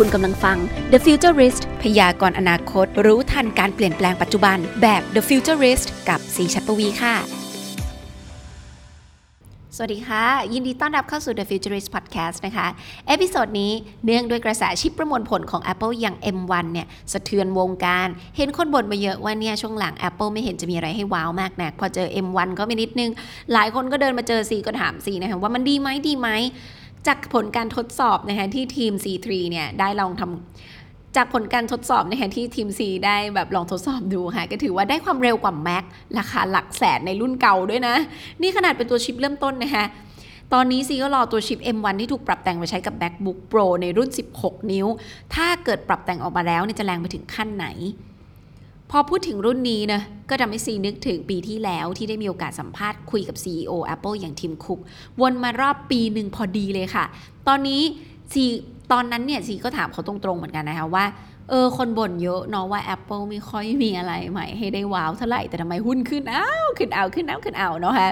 คุณกำลังฟัง The Futurist พยากรณ์อนาคต รู้ทันการเปลี่ยนแปลงปัจจุบัน แบบ The Futurist กับซี ฉัตรปวีณ์ค่ะ สวัสดีค่ะ ยินดีต้อนรับเข้าสู่ The Futurist Podcast นะคะ episode นี้เนื่องด้วยกระแสชิปประมวลผลของ Apple อย่าง M1 เนี่ยสะเทือนวงการ เห็นคนบ่นมาเยอะว่าเนี่ยช่วงหลัง Apple ไม่เห็นจะมีอะไรให้ว้าวมากนะพอเจอ M1 ก็ไม่นิดนึง หลายคนก็เดินมาเจอซีก็ถามซีนะคะว่ามันดีไหมดีไหม จากผลการทดสอบนะคะที่ทีม C3 เนี่ยได้ลองทำจากผลการทดสอบนะคะที่ทีม C ได้แบบลองทดสอบดูค่ะ ก็ถือว่าได้ความเร็วกว่า Mac ราคาหลักแสนในรุ่นเก่าด้วยนะ นี่ขนาดเป็นตัวชิปเริ่มต้นนะคะตอนนี้ซีก็รอตัวชิป M1 ที่ถูกปรับแต่งไปใช้กับ MacBook Pro ในรุ่น 16 นิ้ว ถ้าเกิดปรับแต่งออกมาแล้วเนี่ยจะแรงไปถึงขั้นไหน พอพูดถึงรุ่นนี้นะก็ทำให้ซีนึกถึงปีที่แล้วที่ได้มีโอกาสสัมภาษณ์คุยกับ CEO Apple อย่างทิมคุกวนมารอบปีหนึ่งพอดีเลยค่ะ ตอนนี้ซีตอนนั้นเนี่ยซีก็ถามเขาตรงๆเหมือนกันนะคะว่า เออคนบ่นเยอะเนาะว่า Apple ไม่ค่อยมีอะไรใหม่ให้ได้ว้าวเท่าไหร่ แต่ทำไมหุ้นขึ้นอ้าวขึ้นเอาขึ้นเอาขึ้นเอาเนาะฮะ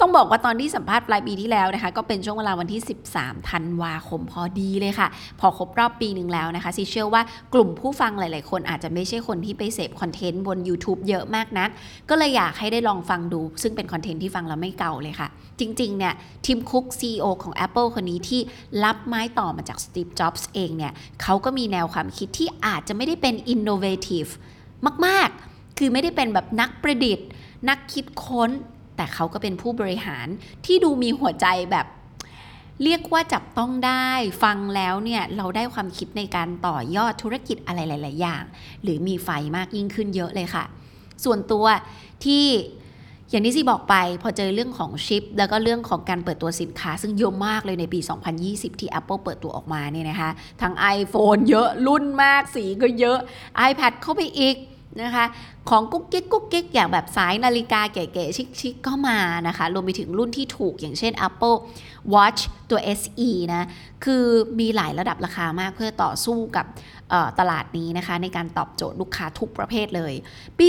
ต้องบอกว่าตอนที่สัมภาษณ์ปลายปีที่แล้วนะคะ ก็เป็นช่วงเวลาวันที่ 13ธันวาคมพอดีเลยค่ะ พอครบรอบปีหนึ่งแล้วนะคะซีเชื่อว่ากลุ่มผู้ฟังหลาย ๆ คนอาจจะไม่ใช่คนที่ไปเสพคอนเทนต์บน YouTube เยอะมากนัก ก็เลยอยากให้ได้ลองฟังดู ซึ่งเป็นคอนเทนต์ที่ฟังแล้วไม่เก่าเลยค่ะ จริง ๆ เนี่ยทีมคุก CEO ของ Apple คนนี้ที่รับไม้ต่อมาจาก Steve Jobs เองเนี่ยเขาก็มีแนวความคิดที่อาจจะไม่ได้เป็น innovative มาก ๆ คือไม่ได้เป็นแบบนักประดิษฐ์ นักคิดค้น แต่เขาก็เป็นผู้บริหารที่ดูมีหัวใจแบบเรียกว่าจับต้องได้ฟังแล้วเนี่ยเราได้ความคิดในการต่อยอดธุรกิจอะไรหลาย ๆ อย่าง หรือมีไฟมากยิ่งขึ้นเยอะเลยค่ะ ส่วนตัวที่ อย่างที่ซีบอกไปพอเจอเรื่องของชิป แล้วก็เรื่องของการเปิดตัวสินค้า ซึ่งเยอะมากเลยในปี 2020 ที่ Apple เปิดตัวออกมาเนี่ยนะคะทั้ง iPhone เยอะรุ่นมากสีก็เยอะ iPad เข้าไปอีกนะคะของกุ๊กกิ๊กกุ๊กกิ๊กอย่างแบบสายนาฬิกาเก๋ๆชิคๆก็มานะคะรวมไปถึงรุ่นที่ถูกอย่างเช่น Apple Watch ตัว SE นะคือมีหลายระดับราคามากเพื่อต่อสู้กับตลาดนี้นะคะในการตอบโจทย์ลูกค้าทุกประเภทเลย ปี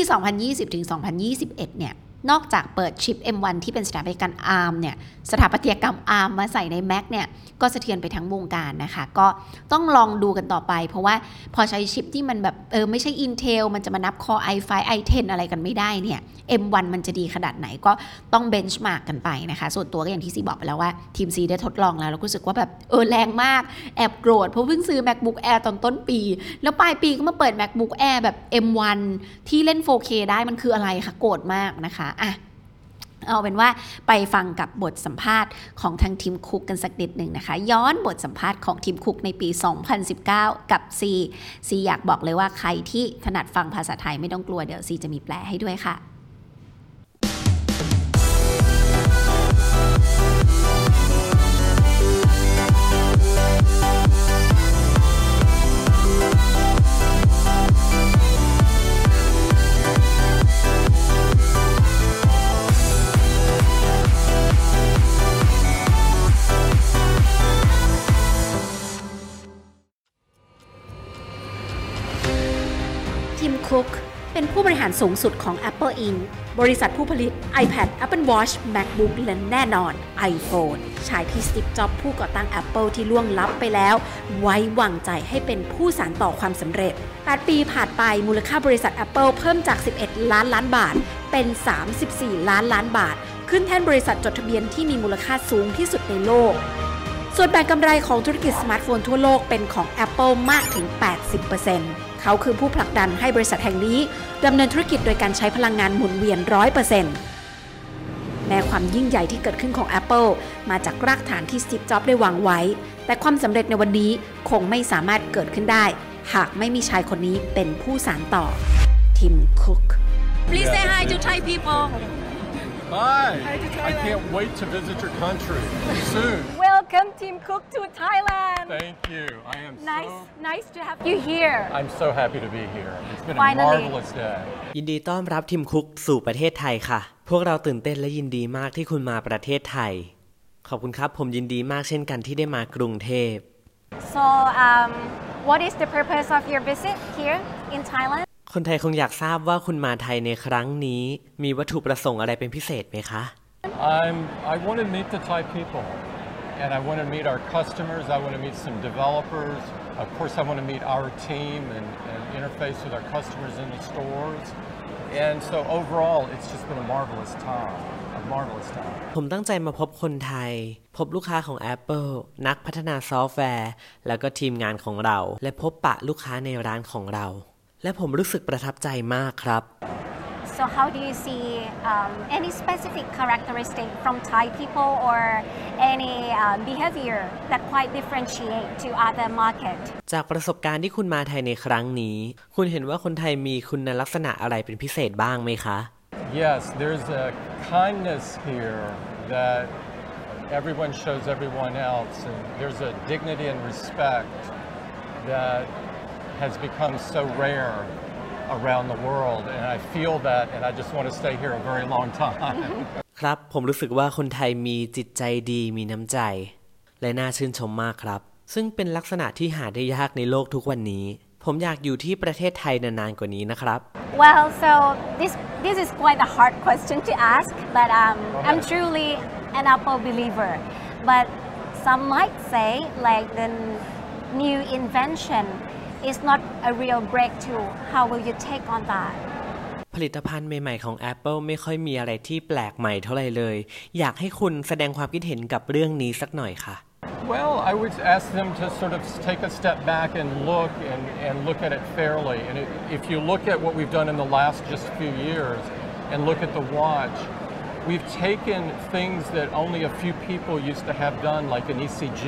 2020-2021 เนี่ย นอกจากเปิดชิป M1 ที่เป็นสถาปัตยกรรม ARM เนี่ยสถาปัตยกรรม ARM มาใส่ใน Mac เนี่ยก็สะเทือนไปทั้งวงการนะคะ ก็ต้องลองดูกันต่อไป เพราะว่าพอใช้ชิปที่มันแบบเออไม่ใช่ Intel มันจะมานับ Core i5 i10 อะไรกันไม่ได้เนี่ย M1 มันจะดีขนาดไหนก็ต้องเบนช์มาร์กกันไปนะคะ ส่วนตัวก็อย่างที่ซีบอกไปแล้วว่าทีมซีได้ทดลองแล้วแล้วรู้สึกว่าแบบเออแรงมากแอบโกรธเพราะเพิ่งซื้อ MacBook Air ตอนต้นปี แล้วปลายปีก็มาเปิด MacBook Air แบบ M1 ที่เล่น 4K ได้มันคืออะไรคะโกรธมากนะคะอะเอาเป็นว่าไปฟังกับบทสัมภาษณ์ของทางทีมคุกกันสักนิดหนึ่งนะคะ ย้อนบทสัมภาษณ์ของทีมคุกในปี 2019 กับซีซีอยากบอกเลยว่าใครที่ถนัดฟังภาษาไทยไม่ต้องกลัวเดี๋ยวซีจะมีแปลให้ด้วยค่ะ Cook เป็นผู้บริหารสูงสุดของ Apple Inc. บริษัทผู้ผลิต iPad Apple Watch MacBook และแน่นอน iPhone ชายที่ Steve Jobs ผู้ก่อตั้ง Apple ที่ล่วงลับไปแล้ว ไว้วางใจให้เป็นผู้สานต่อความสำเร็จ 8 ปีผ่านไปมูลค่าบริษัท Apple เพิ่มจาก 11 ล้านล้านบาท เป็น 34 ล้านล้านบาท ขึ้นแท่นบริษัทจดทะเบียนที่มีมูลค่าสูงที่สุดในโลก ส่วนแบ่งกำไรของธุรกิจสมาร์ทโฟนทั่วโลกเป็นของ Apple มากถึง 80% เขาคือผู้ผลักดันให้บริษัทแห่งนี้ดำเนินธุรกิจโดยการใช้พลังงานหมุนเวียน 100%แม้ความยิ่งใหญ่ที่เกิดขึ้นของ Apple มาจากรากฐานที่สตีฟจ็อบได้วางไว้ แต่ความสำเร็จในวันนี้คงไม่สามารถเกิดขึ้นได้ หากไม่มีชายคนนี้เป็นผู้สานต่อทิมคุก Please say hi to Thai people. Hi. I can't wait to visit your country soon. Welcome Team Cook to Thailand. Thank you. I am Nice, so nice to have you here. I'm so happy to be here. It's been Finally. a marvelous day. ยินดีต้อนรับทีมคุกสู่ประเทศไทยค่ะ พวกเราตื่นเต้นและยินดีมากที่คุณมาประเทศไทย ขอบคุณครับ ผมยินดีมากเช่นกันที่ได้มากรุงเทพ So, um, what is the purpose of your visit here in Thailand? คนไทยคงอยากทราบว่าคุณมาไทยในครั้งนี้ มีวัตถุประสงค์อะไรเป็นพิเศษไหมคะ I'm I want to meet the Thai people and I want to meet our customers. I want to meet some developers. Of course, I want to meet our team and, and interface with our customers in the stores. And so overall, it's just been a marvelous time. A marvelous time. ผมตั้งใจมาพบคนไทย พบลูกค้าของ Apple นักพัฒนาซอฟต์แวร์ แล้วก็ทีมงานของเรา และพบปะลูกค้าในร้านของเรา และผมรู้สึกประทับใจมากครับ So how do you see um, any specific characteristic from Thai people or any uh, behavior that quite differentiate to other market? จากประสบการณ์ที่คุณมาไทยในครั้งนี้ คุณเห็นว่าคนไทยมีคุณลักษณะอะไรเป็นพิเศษบ้างไหมคะ Yes, there's a kindness here that everyone shows everyone else, and there's a dignity and respect that has become so rare around the world, and I feel that, and I just want to stay here a very long time. ครับ ผมรู้สึกว่าคนไทยมีจิตใจดีมีน้ำใจ และน่าชื่นชมมากครับ ซึ่งเป็นลักษณะที่หาได้ยากในโลกทุกวันนี้ ผมอยากอยู่ที่ประเทศไทยนานๆกว่านี้นะครับ Well, so this this is quite a hard question to ask, but um, I'm truly an Apple believer. But some might say like the new invention is not a real breakthrough. How will you take on that? ผลิตภัณฑ์ใหม่ๆของ Apple ไม่ค่อยมีอะไรที่แปลกใหม่เท่าไหร่เลย อยากให้คุณแสดงความคิดเห็นกับเรื่องนี้สักหน่อยค่ะ Well, I would ask them to sort of take a step back and look and, and look at it fairly. And if- if you look at what we've done in the last just few years and look at the watch, we've taken things that only a few people used to have done, like an ECG,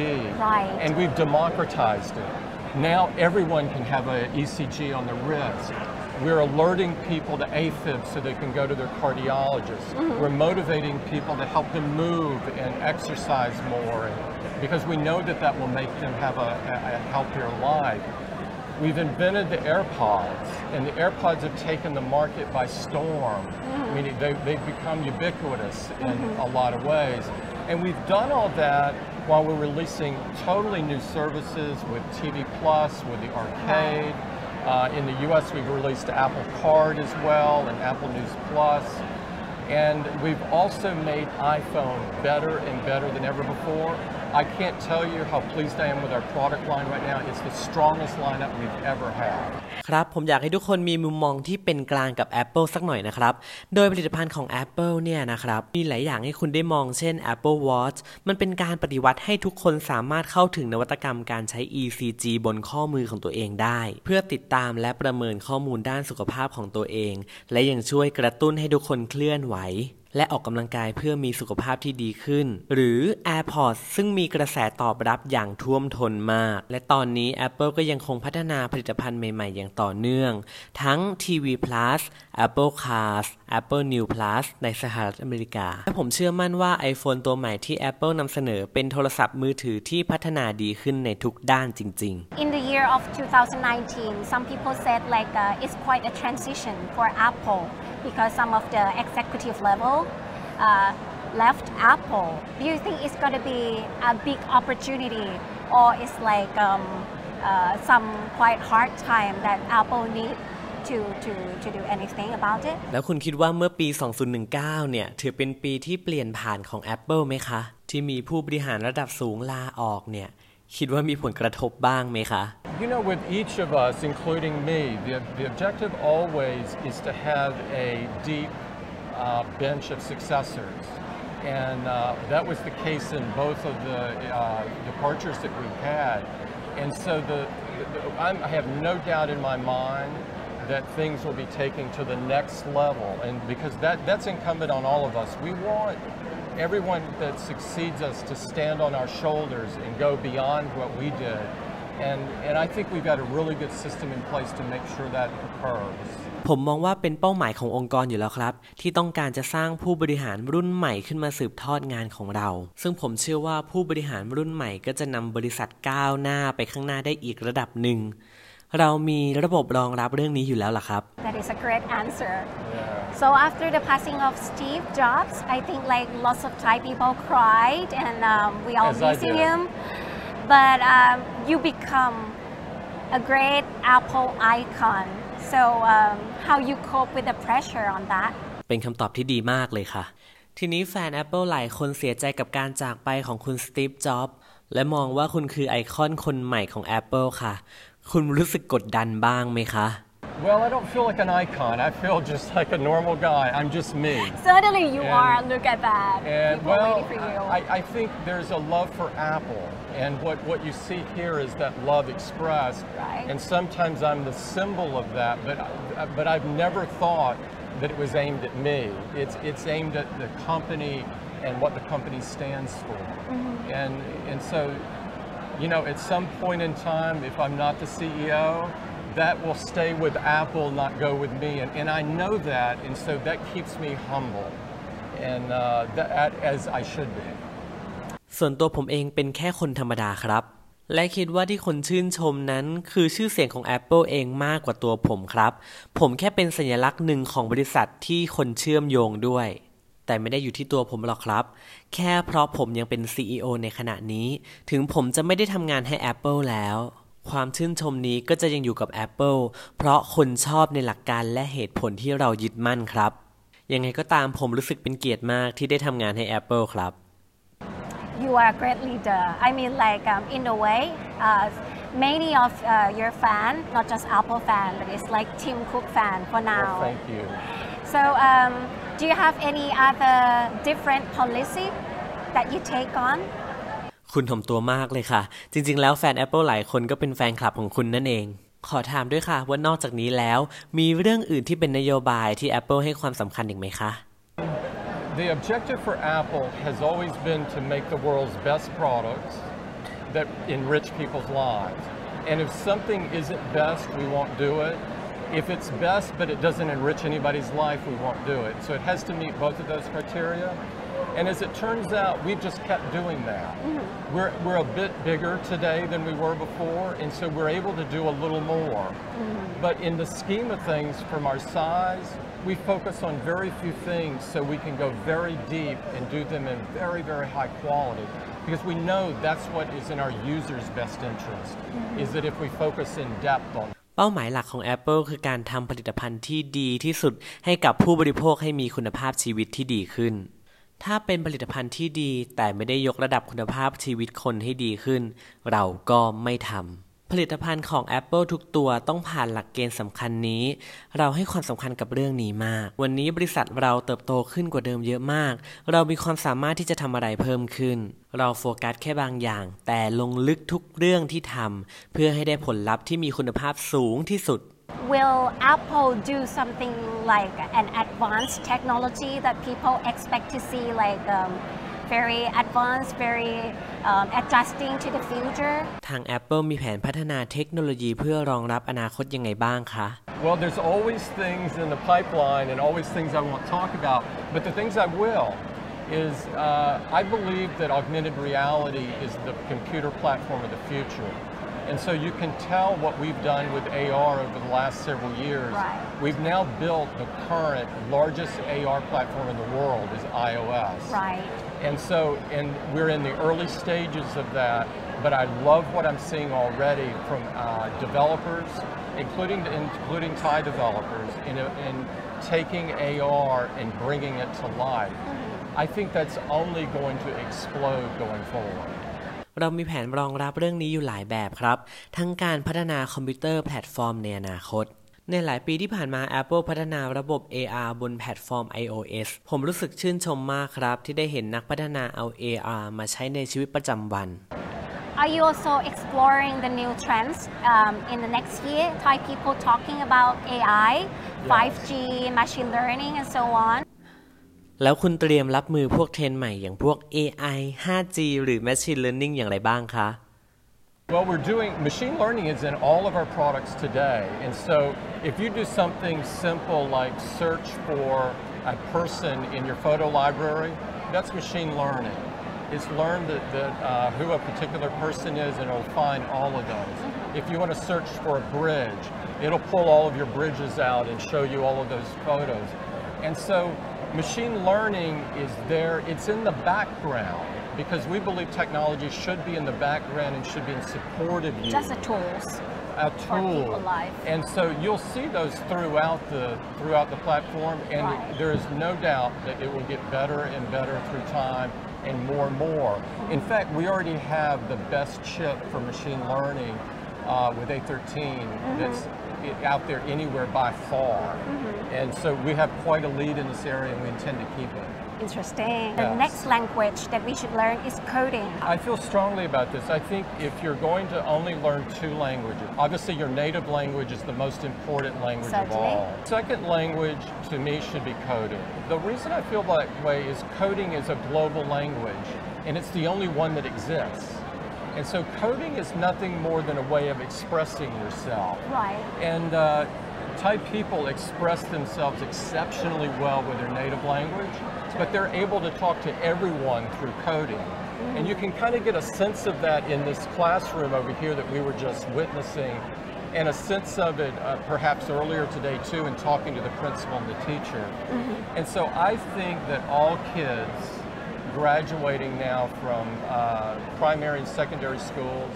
Right. and we've democratized it. Now everyone can have an ECG on the wrist. We're alerting people to AFib so they can go to their cardiologist. Mm-hmm. We're motivating people to help them move and exercise more and, because we know that that will make them have a, a, a healthier life. We've invented the AirPods, and the AirPods have taken the market by storm. Mm-hmm. Meaning they, they've become ubiquitous in mm-hmm. a lot of ways. And we've done all that while we're releasing totally new services with TV Plus, with the arcade. Uh, in the US, we've released Apple Card as well and Apple News Plus. And we've also made iPhone better and better than ever before. I can't tell you how pleased I am with our product line right now. It's the strongest lineup we've ever had. ครับ ผมอยากให้ทุกคนมีมุมมองที่เป็นกลางกับ Apple สักหน่อยนะครับ โดยผลิตภัณฑ์ของ Apple เนี่ยนะครับ มีหลายอย่างให้คุณได้มองเช่น Apple Watch มันเป็นการปฏิวัติให้ทุกคนสามารถเข้าถึงนวัตกรรมการใช้ ECG บนข้อมือของตัวเองได้ เพื่อติดตามและประเมินข้อมูลด้านสุขภาพของตัวเอง และยังช่วยกระตุ้นให้ทุกคนเคลื่อนไหว และออกกำลังกายเพื่อมีสุขภาพที่ดีขึ้น หรือ AirPods ซึ่งมีกระแสตอบรับอย่างท่วมท้นมาก และตอนนี้ Apple ก็ยังคงพัฒนาผลิตภัณฑ์ใหม่ๆ อย่างต่อเนื่อง ทั้ง TV Plus Apple Cars Apple New Plus ในสหรัฐอเมริกา และผมเชื่อมั่นว่า iPhone ตัวใหม่ที่ Apple นำเสนอเป็นโทรศัพท์มือถือที่พัฒนาดีขึ้นในทุกด้านจริง ๆ In the year of 2019, some people said like uh, it's quite a transition for Apple because some of the executive level uh, left Apple. Do you think it's going to be a big opportunity or it's like um, uh, some quite hard time that Apple need to, to, to do anything about it? แล้วคุณคิดว่าเมื่อปี 2019 เนี่ย ถือเป็นปีที่เปลี่ยนผ่านของ Apple ไหมคะ ที่มีผู้บริหารระดับสูงลาออกเนี่ย คิดว่ามีผลกระทบบ้างไหมคะ You know, with each of us, including me, the, the objective always is to have a deep uh, bench of successors. And uh, that was the case in both of the uh, departures that we've had. And so the, the, I'm, I have no doubt in my mind that things will be taken to the next level. And because that, that's incumbent on all of us. We want everyone that succeeds us to stand on our shoulders and go beyond what we did. And, and I think we've got a really good system in place to make sure that occurs. ผมมองว่าเป็นเป้าหมายขององค์กรอยู่แล้วครับ ที่ต้องการจะสร้างผู้บริหารรุ่นใหม่ขึ้นมาสืบทอดงานของเรา ซึ่งผมเชื่อว่าผู้บริหารรุ่นใหม่ก็จะนำบริษัทก้าวหน้าไปข้างหน้าได้อีกระดับหนึ่ง เรามีระบบรองรับเรื่องนี้อยู่แล้วล่ะครับ That is a great answer. Yeah. So after the passing of Steve Jobs, I think like lots of Thai people cried and um, we all As I missing did. him. But um, you become a great Apple icon. So um, how you cope with the pressure on that? เป็นคำตอบที่ดีมากเลยค่ะ ทีนี้แฟน Apple หลายคนเสียใจกับการจากไปของคุณสตีฟจ็อบส์และมองว่าคุณคือไอคอนคนใหม่ของ Apple ค่ะ คุณรู้สึกกดดันบ้างไหมคะ Well, I don't feel like an icon. I feel just like a normal guy. I'm just me. Certainly you And- are. Look at that. And People well, waiting for you. I, I think there's a love for Apple, and what, what you see here is that love expressed. Right. And sometimes I'm the symbol of that, but but I've never thought that it was aimed at me. It's it's aimed at the company and what the company stands for. And and so, you know, at some point in time, if I'm not the CEO. That will stay with Apple, not go with me, and, and I know that, and so that keeps me humble, and uh, that, as I should be. ส่วนตัวผมเองเป็นแค่คนธรรมดาครับ และคิดว่าที่คนชื่นชมนั้น คือชื่อเสียงของ Apple เองมากกว่าตัวผมครับ ผมแค่เป็นสัญลักษณ์หนึ่งของบริษัทที่คนเชื่อมโยงด้วย แต่ไม่ได้อยู่ที่ตัวผมหรอกครับ แค่เพราะผมยังเป็น CEO ในขณะนี้ ถึงผมจะไม่ได้ทำงานให้ Apple แล้ว ความชื่นชมนี้ก็จะยังอยู่กับ Apple เพราะคนชอบในหลักการและเหตุผลที่เรายึดมั่นครับ ยังไงก็ตามผมรู้สึกเป็นเกียรติมากที่ได้ทำงานให้ Apple ครับ You are a great leader. I mean, like um, in a way, uh, many of uh, your fan, not just Apple fan, but it's like Tim Cook fan for now. Well, thank you. So, um, do you have any other different policy that you take on? คุณถ่อมตัวมากเลยค่ะ จริง ๆ แล้วแฟน Apple หลายคนก็เป็นแฟนคลับของคุณนั่นเอง ขอถามด้วยค่ะ ว่านอกจากนี้แล้ว มีเรื่องอื่นที่เป็นนโยบายที่ Apple ให้ความสำคัญอีกไหมคะ The objective for Apple has always been to make the world's best products that enrich people's lives. And if something isn't best, we won't do it. If it's best but it doesn't enrich anybody's life, we won't do it. So it has to meet both of those criteria. And as it turns out, we've just kept doing that. Mm-hmm. We're, we're a bit bigger today than we were before, and so we're able to do a little more. Mm-hmm. But in the scheme of things, from our size, we focus on very few things so we can go very deep and do them in very, very high quality. Because we know that's what is in our users' best interest, mm-hmm. is that if we focus in depth on เป้าหมายหลักของ Apple คือการทำผลิตภัณฑ์ที่ดีที่สุดให้กับผู้บริโภคให้มีคุณภาพชีวิตที่ดีขึ้น ถ้าเป็นผลิตภัณฑ์ที่ดีแต่ไม่ได้ยกระดับคุณภาพชีวิตคนให้ดีขึ้น เราก็ไม่ทำ ผลิตภัณฑ์ของ Apple ทุกตัวต้องผ่านหลักเกณฑ์สำคัญนี้ เราให้ความสำคัญกับเรื่องนี้มาก วันนี้บริษัทเราเติบโตขึ้นกว่าเดิมเยอะมาก เรามีความสามารถที่จะทำอะไรเพิ่มขึ้น เราโฟกัสแค่บางอย่าง แต่ลงลึกทุกเรื่องที่ทำเพื่อให้ได้ผลลัพธ์ที่มีคุณภาพสูงที่สุด Will Apple do something like an advanced technology that people expect to see, like um, very advanced, very um, adjusting to the future? ทาง Apple มีแผนพัฒนาเทคโนโลยีเพื่อรองรับอนาคตยังไงบ้างคะ Well, there's always things in the pipeline and always things I won't talk about, but the things I will is uh, I believe that augmented reality is the computer platform of the future. And so you can tell what we've done with AR over the last several years. Right. We've now built the current largest AR platform in the world is iOS. Right. And so, and we're in the early stages of that, but I love what I'm seeing already from uh, developers, including including Thai developers, in, in taking AR and bringing it to life. I think that's only going to explode going forward. เรามีแผนรองรับเรื่องนี้อยู่หลายแบบครับ ทั้งการพัฒนาคอมพิวเตอร์แพลตฟอร์มในอนาคต ในหลายปีที่ผ่านมา Apple พัฒนาระบบ AR บนแพลตฟอร์ม iOS ผมรู้สึกชื่นชมมากครับ ที่ได้เห็นนักพัฒนาเอา AR มาใช้ในชีวิตประจำวัน Are you also exploring the new trends um, in the next year? Thai people talking about AI, 5G, machine learning, and so on. แล้วคุณเตรียมรับมือพวกเทรนด์ใหม่อย่างพวก AI 5G หรือ Machine Learning อย่างไรบ้างคะ Well, we're doing machine learning is in all of our products today. And so if you do something simple like search for a person in your photo library, that's machine learning. It's learned that, that uh, who a particular person is and it'll find all of those. If you want to search for a bridge, it'll pull all of your bridges out and show you all of those photos. And so machine learning is there, it's in the background because we believe technology should be in the background and should be in support of you. Just the tools. a tool. And so you'll see those throughout the throughout the platform, and Right. there is no doubt that it will get better and better through time and more and more. In fact, we already have the best chip for machine learning uh, with A13 that's out there anywhere by far. And so we have quite a lead in this area, and we intend to keep it. Interesting. The Yes. next language that we should learn is coding. I feel strongly about this. I think if you're going to only learn two languages, obviously your native language is the most important language Certainly. of all. Second language to me should be coding. The reason I feel that way is coding is a global language and it's the only one that exists. And so coding is nothing more than a way of expressing yourself. Right. And uh, Thai people express themselves exceptionally well with their native language, but they're able to talk to everyone through coding. And you can kind of get a sense of that in this classroom over here that we were just witnessing, and a sense of it uh, perhaps earlier today too in talking to the principal and the teacher. And so I think that all kids graduating now from uh, primary and secondary schools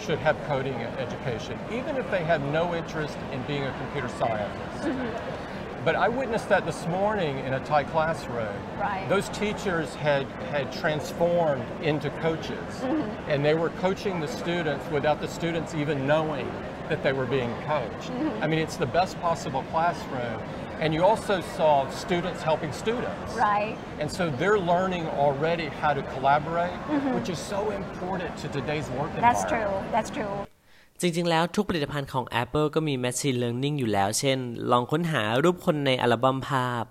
should have coding education, even if they have no interest in being a computer scientist. Mm-hmm. But I witnessed that this morning in a Thai classroom. Right. Those teachers had, had transformed into coaches, mm-hmm. and they were coaching the students without the students even knowing that they were being coached. Mm-hmm. I mean, it's the best possible classroom. And you also saw students helping students. Right. And so they're learning already how to collaborate, which is so important to today's work That's environment. true. That's true. จริง ๆ แล้วทุกผลิตภัณฑ์ของ Apple ก็มี Machine Learning อยู่แล้ว เช่น ลองค้นหารูปคนในอัลบั้มภาพ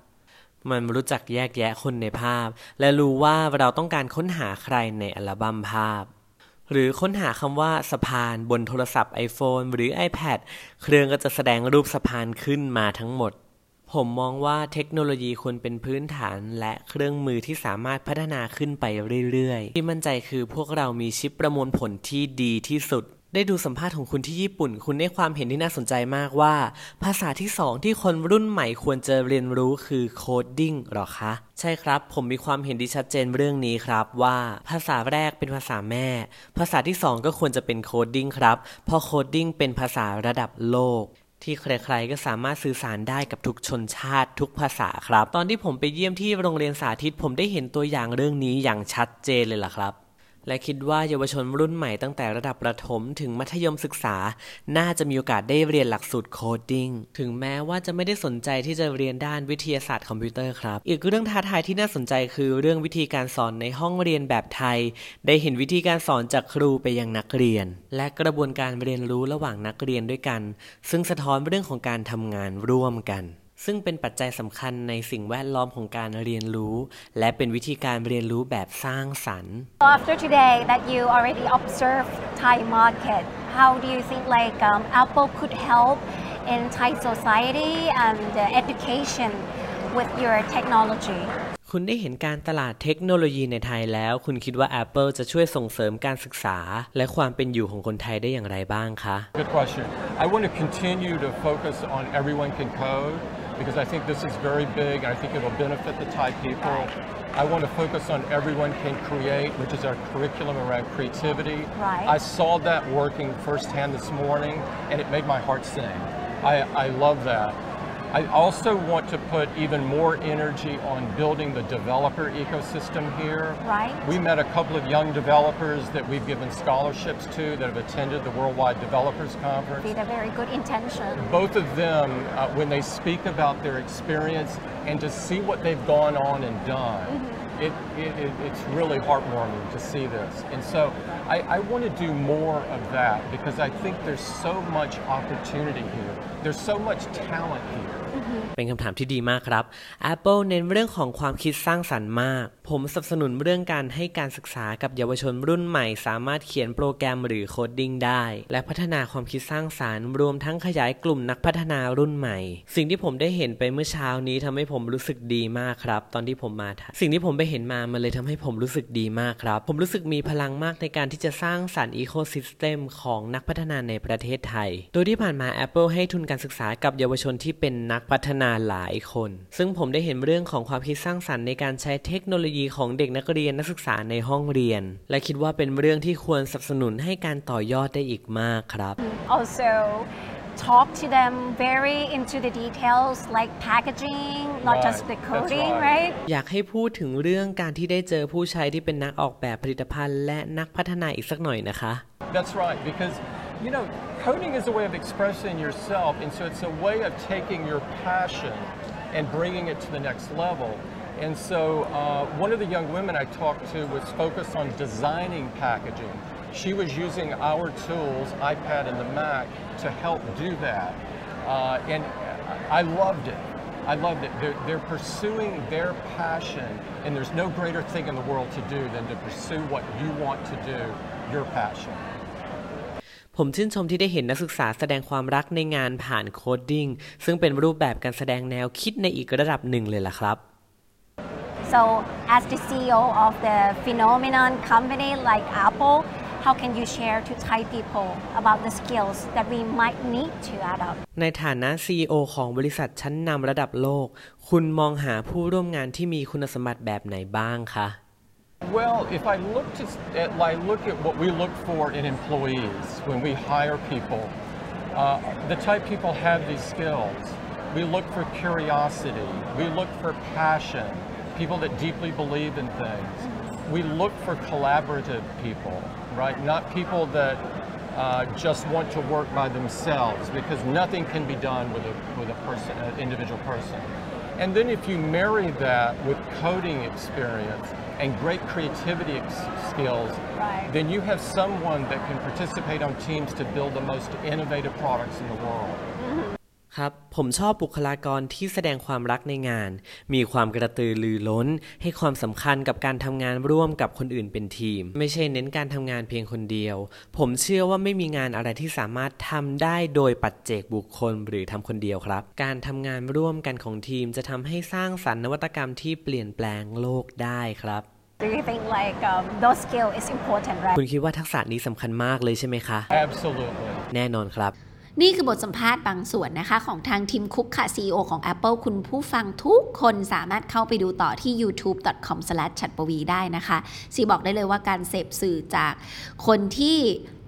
มันรู้จักแยกแยะคนในภาพ และรู้ว่าเราต้องการค้นหาใครในอัลบั้มภาพ หรือค้นหาคำว่าสะพานบนโทรศัพท์ iPhone หรือ iPad เครื่องก็จะแสดงรูปสะพานขึ้นมาทั้งหมด ผมมองว่าเทคโนโลยีควรเป็นพื้นฐานและเครื่องมือที่สามารถพัฒนาขึ้นไปเรื่อยๆ ที่มั่นใจคือพวกเรามีชิปประมวลผลที่ดีที่สุด ได้ดูสัมภาษณ์ของคุณที่ญี่ปุ่น คุณได้ความเห็นที่น่าสนใจมากว่า ภาษาที่สองที่คนรุ่นใหม่ควรจะเรียนรู้คือโคดดิ้งหรอคะ ใช่ครับ ผมมีความเห็นที่ชัดเจนเรื่องนี้ครับว่าภาษาแรกเป็นภาษาแม่ ภาษาที่สองก็ควรจะเป็น coding ครับ เพราะ coding เป็นภาษาระดับโลก ที่ใครๆก็สามารถสื่อสารได้กับทุกชนชาติทุกภาษาครับ ตอนที่ผมไปเยี่ยมที่โรงเรียนสาธิตผมได้เห็นตัวอย่างเรื่องนี้อย่างชัดเจนเลยล่ะครับ และคิดว่าเยาวชนรุ่นใหม่ตั้งแต่ระดับประถมถึงมัธยมศึกษา น่าจะมีโอกาสได้เรียนหลักสูตร coding ถึงแม้ว่าจะไม่ได้สนใจที่จะเรียนด้านวิทยาศาสตร์คอมพิวเตอร์ครับ อีกเรื่องท้าทายที่น่าสนใจคือเรื่องวิธีการสอนในห้องเรียนแบบไทย ได้เห็นวิธีการสอนจากครูไปยังนักเรียน และกระบวนการเรียนรู้ระหว่างนักเรียนด้วยกัน ซึ่งสะท้อนเรื่องของการทำงานร่วมกัน ซึ่งเป็นปัจจัยสำคัญในสิ่งแวดล้อมของการเรียนรู้ และเป็นวิธีการเรียนรู้แบบสร้างสรรค์ So after today that you already observed Thai market, how do you think like um, Apple could help in Thai society and uh, education with your technology? คุณได้เห็นการตลาดเทคโนโลยีในไทยแล้ว คุณคิดว่า Apple จะช่วยส่งเสริมการศึกษา และความเป็นอยู่ของคนไทยได้อย่างไรบ้างคะ Good question. I want to continue to focus on everyone can code because I think this is very big and I think it will benefit the Thai people. I want to focus on everyone can create, which is our curriculum around creativity. Right. I saw that working firsthand this morning and it made my heart sing. I, I love that. I also want to put even more energy on building the developer ecosystem here. Right. We met a couple of young developers that we've given scholarships to that have attended the Worldwide Developers Conference. With a very good intention. Both of them, uh, when they speak about their experience and to see what they've gone on and done, it, it, it, it's really heartwarming to see this. And so I, I want to do more of that because I think there's so much opportunity here. There's so much talent here. เป็นคำถามที่ดีมากครับ Apple เน้นเรื่องของความคิดสร้างสรรค์มาก ผมสนับสนุนเรื่องการให้การศึกษากับเยาวชนรุ่นใหม่ สามารถเขียนโปรแกรมหรือ coding ได้ และพัฒนาความคิดสร้างสรรค์รวมทั้งขยายกลุ่มนักพัฒนารุ่นใหม่ สิ่งที่ผมได้เห็นไปเมื่อเช้านี้ทำให้ผมรู้สึกดีมากครับ ตอนที่ผมมาสิ่งที่ผมไปเห็นมามันเลยทำให้ผมรู้สึกดีมากครับ ผมรู้สึกมีพลังมากในการที่จะสร้างสรรค์ ecosystem ของนักพัฒนาในประเทศไทย โดยที่ผ่านมา Apple ให้ทุนการศึกษากับเยาวชนที่เป็นนักพัฒนาหลายคน ซึ่งผมได้เห็นเรื่องของความคิดสร้างสรรค์ในการใช้เทคโนโลยีอีของเด็กนักเรียนนักศึกษาในห้องเรียน และคิดว่าเป็นเรื่องที่ควรสนับสนุนให้การต่อยอดได้อีกมากครับ Also, talk to them very into the details like packaging, not Right, just the that's coding, right. right? อยากให้พูดถึงเรื่องการที่ได้เจอผู้ใช้ที่เป็นนักออกแบบผลิตภัณฑ์และนักพัฒนาอีกสักหน่อยนะคะ That's right, because you know, coding is a way of expressing yourself, and so it's a way of taking your passion and bringing it to the next level. And so, uh, one of the young women I talked to was focused on designing packaging. She was using our tools, iPad and the Mac, to help do that. Uh, and I loved it. I loved it. They're, they're pursuing their passion, and there's no greater thing in the world to do than to pursue what you want to do, your passion. ผมชื่นชมที่ได้เห็นนักศึกษาแสดงความรักในงานผ่านโคดดิ้งซึ่งเป็นรูปแบบการแสดงแนวคิดในอีกระดับหนึ่งเลยล่ะครับ So, as the CEO of the phenomenon company like Apple, how can you share to Thai people about the skills that we might need to adopt? ในฐานะ CEO ของบริษัทชั้นนำระดับโลก คุณมองหาผู้ร่วมงานที่มีคุณสมบัติแบบไหนบ้างคะ Well, if I look to, at, I look at what we look for in employees when we hire people, uh, the type people have these skills. We look for curiosity. We look for passion. People that deeply believe in things. We look for collaborative people, right? Not people that uh, just want to work by themselves because nothing can be done with a with a person, an individual person. And then if you marry that with coding experience and great creativity skills, Right. then you have someone that can participate on teams to build the most innovative products in the world. ครับผมชอบบุคลากรที่แสดงความรักในงาน มีความกระตือรือร้น ให้ความสำคัญกับการทำงานร่วมกับคนอื่นเป็นทีม ไม่ใช่เน้นการทำงานเพียงคนเดียว ผมเชื่อว่าไม่มีงานอะไรที่สามารถทำได้โดยปัจเจกบุคคลหรือทำคนเดียวครับ การทำงานร่วมกันของทีมจะทำให้สร้างสรรค์นวัตกรรมที่เปลี่ยนแปลงโลกได้ครับ Do you think like um, those skills is important, right? คุณคิดว่าทักษะนี้สำคัญมากเลยใช่ไหมคะ Absolutely. แน่นอนครับ นี่คือบทสัมภาษณ์บางส่วนนะคะ ของทางทีมคุกค่ะ CEO ของ Apple คุณผู้ฟังทุกคนสามารถเข้าไปดูต่อที่ youtube.com c h a t p v ได้นะคะ ซีบอกได้เลยว่าการเสพสื่อจากคนที่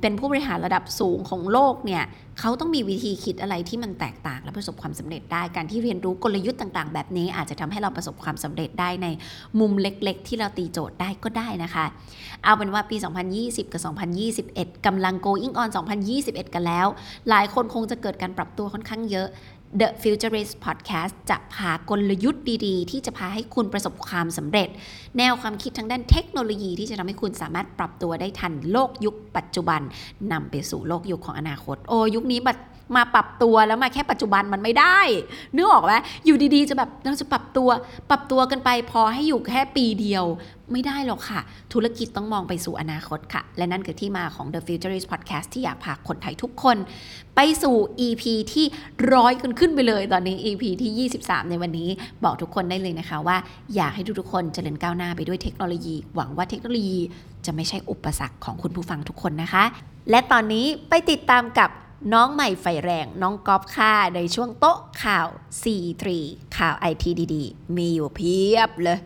เป็นผู้บริหารระดับสูงของโลกเนี่ย เขาต้องมีวิธีคิดอะไรที่มันแตกต่างและประสบความสำเร็จได้ การที่เรียนรู้กลยุทธ์ต่างๆ แบบนี้ อาจจะทำให้เราประสบความสำเร็จได้ในมุมเล็กๆ ที่เราตีโจทย์ได้ก็ได้นะคะ เอาเป็นว่าปี 2020 กับ 2021กำลัง going on 2021 กันแล้ว หลายคนคงจะเกิดการปรับตัวค่อนข้างเยอะ The Futurist Podcast จะพากลยุทธ์ดีๆ ที่จะพาให้คุณประสบความสำเร็จ แนวความคิดทางด้านเทคโนโลยีที่จะทำให้คุณสามารถปรับตัวได้ทันโลกยุคปัจจุบันนำไปสู่โลกยุคของอนาคต โอ้ยุคนี้แบบ มาปรับตัวแล้วมาแค่ปัจจุบันมันไม่ได้นึกออกไหมอยู่ดีๆ จะแบบเราจะปรับตัว ปรับตัวกันไปพอให้อยู่แค่ปีเดียวไม่ได้หรอกค่ะ ธุรกิจต้องมองไปสู่อนาคตค่ะ และนั่นคือที่มาของ The Futurist Podcast ที่อยากพาคนไทยทุกคน ไปสู่ EP ที่ร้อยกันขึ้นไปเลยตอนนี้ EP ที่ 23 ในวันนี้ บอกทุกคนได้เลยนะคะว่า อยากให้ทุกๆคนเจริญก้าวหน้าไปด้วยเทคโนโลยี หวังว่าเทคโนโลยีจะไม่ใช่อุปสรรคของคุณผู้ฟังทุกคนนะคะ และตอนนี้ไปติดตามกับ น้องใหม่ไฟแรงน้องก๊อฟค่ะในช่วงโต๊ะข่าว C3 ข่าวไอทีดีๆ มีอยู่เพียบเลย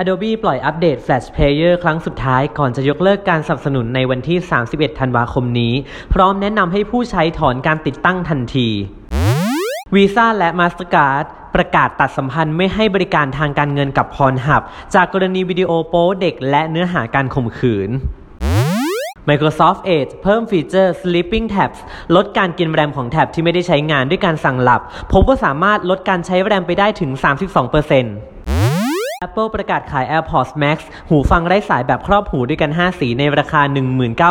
Adobe ปล่อยอัปเดต Flash Player ครั้งสุดท้ายก่อนจะยกเลิกการสนับสนุนในวันที่ 31 ธันวาคมนี้ พร้อมแนะนำให้ผู้ใช้ถอนการติดตั้งทันที Visa และ Mastercard ประกาศตัดสัมพันธ์ไม่ให้บริการทางการเงินกับ Pornhub จากกรณีวิดีโอโป๊เด็กและเนื้อหาการข่มขืน Microsoft Edge เพิ่มฟีเจอร์ Sleeping Tabs ลดการกินแรมของแท็บที่ไม่ได้ใช้งานด้วยการสั่งหลับ พบว่าสามารถลดการใช้แรมไปได้ถึง 32% Apple ประกาศขาย AirPods Max หูฟังไร้สายแบบครอบหูด้วยกัน 5 สีในราคา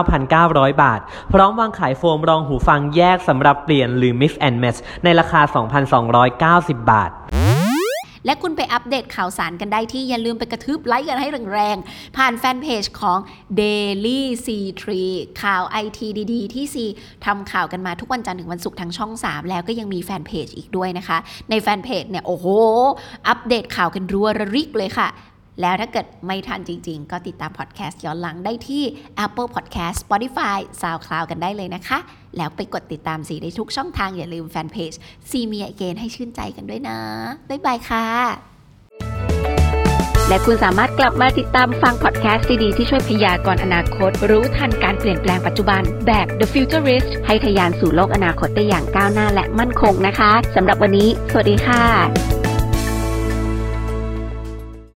19,900 บาท พร้อมวางขายโฟมรองหูฟังแยกสำหรับเปลี่ยนหรือ Mix and Match ในราคา 2,290 บาท และคุณไปอัปเดตข่าวสารกันได้ที่อย่าลืมไปกระทืบไลค์กันให้แรงๆ ผ่านแฟนเพจของ Daily C3 ข่าวไอทีดีๆ ที่ C ทำข่าวกันมาทุกวันจันทร์ถึงวันศุกร์ทางช่อง 3 แล้วก็ยังมีแฟนเพจอีกด้วยนะคะ ในแฟนเพจเนี่ย โอ้โห อัปเดตข่าวกันรัวระริกเลยค่ะ แล้วถ้าเกิดไม่ทันจริง ๆ ก็ติดตามพอดแคสต์ย้อนหลังได้ที่ Apple Podcast Spotify SoundCloud กันได้เลยนะคะ แล้วไปกดติดตามสีได้ทุกช่องทางอย่าลืมแฟนเพจซีเมียเกนให้ชื่นใจกันด้วยนะ บ๊ายบายค่ะ และคุณสามารถกลับมาติดตามฟังพอดแคสต์ดีๆที่ช่วยพยากรณ์อนาคต รู้ทันการเปลี่ยนแปลงปัจจุบันแบบ The Futurist ให้ทะยานสู่โลกอนาคตได้อย่างก้าวหน้าและมั่นคงนะคะสำหรับวันนี้ สวัสดีค่ะ